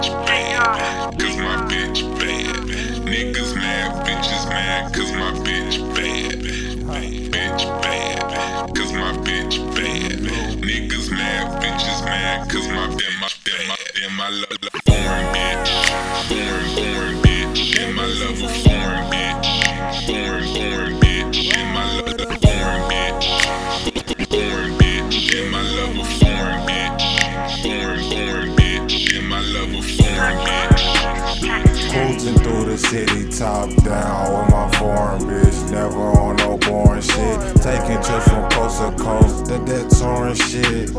bitch bad, cause my bitch bad. Niggas mad, bitches mad, cause my bitch city, top down with my foreign bitch. Never on no boring shit. Taking trips from coast to coast, that that touring shit.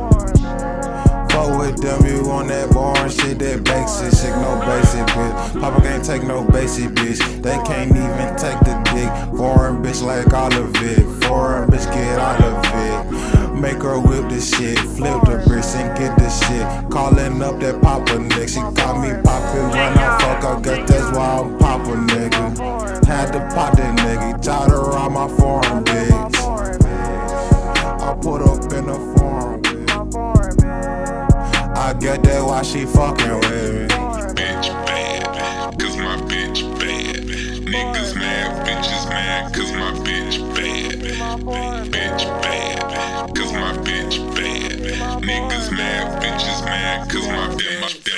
Fuck with them, you on that boring shit, that basic shit, no basic bitch. Poppa can't take no basic bitch. They can't even take the dick. Foreign bitch like all of it. Foreign bitch get out of it. Make her whip the shit, flip the bricks and get the shit. Calling why she fucking with me. Bitch bad, cause my bitch bad. Niggas mad, bitches mad, cause my bitch bad. Bitch bad, cause my bitch bad. Niggas mad, bitches mad, cause my damn my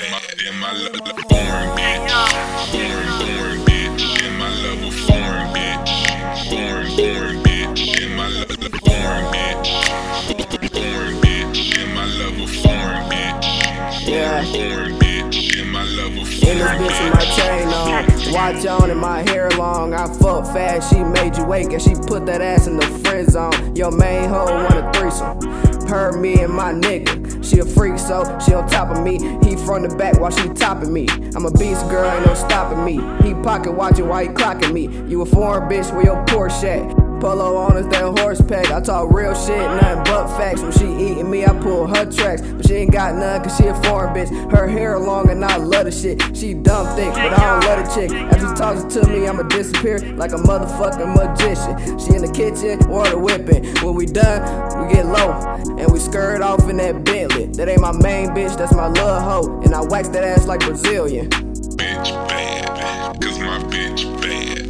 In this bitch with my chain on, watch on and my hair long. I fuck fast, she made you wake and she put that ass in the friend zone. Your main hoe want a threesome. Her, me, and my nigga. She a freak, so she on top of me. He from the back while she topping me. I'm a beast girl, ain't no stopping me. He pocket watching while he clocking me. You a foreign bitch where your Porsche at? Polo on us, that horse pack. I talk real shit, nothing but facts. When she eating me, I pull her tracks. But she ain't got none, cause she a foreign bitch. Her hair long and I love the shit. She dumb thick, but I don't love the chick. After she talks to me, I'ma disappear like a motherfucking magician. She in the kitchen, water whipping. When we done, we get low. And we skirt off in that Bentley. That ain't my main bitch, that's my little hoe. And I wax that ass like Brazilian. bitch bad, cause my bitch bad.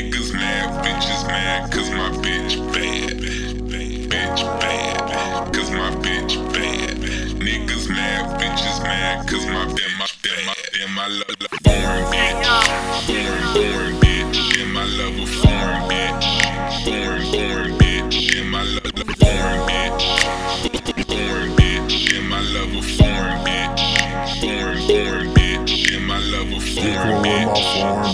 Niggas mad, bitches mad, cause my bitch bad. Bitch bad, cause my bitch bad. Niggas mad, bitches mad, cause my bitch bad. damn my love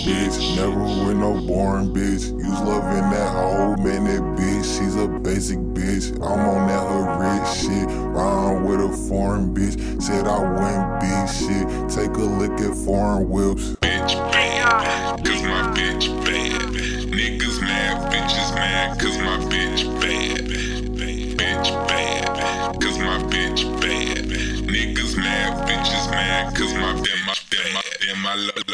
bitch. never with no boring bitch. Use loving that hoe, man, that bitch. She's a basic bitch. I'm on that her rich shit. Rhyme with a foreign bitch. Said I wouldn't be shit. Take a look at foreign whips. bitch bad, cause my bitch bad. Niggas mad, bitches mad, cause my bitch bad. Bitch bad, cause my bitch bad. Niggas mad, bitches mad, cause my damn my damn my love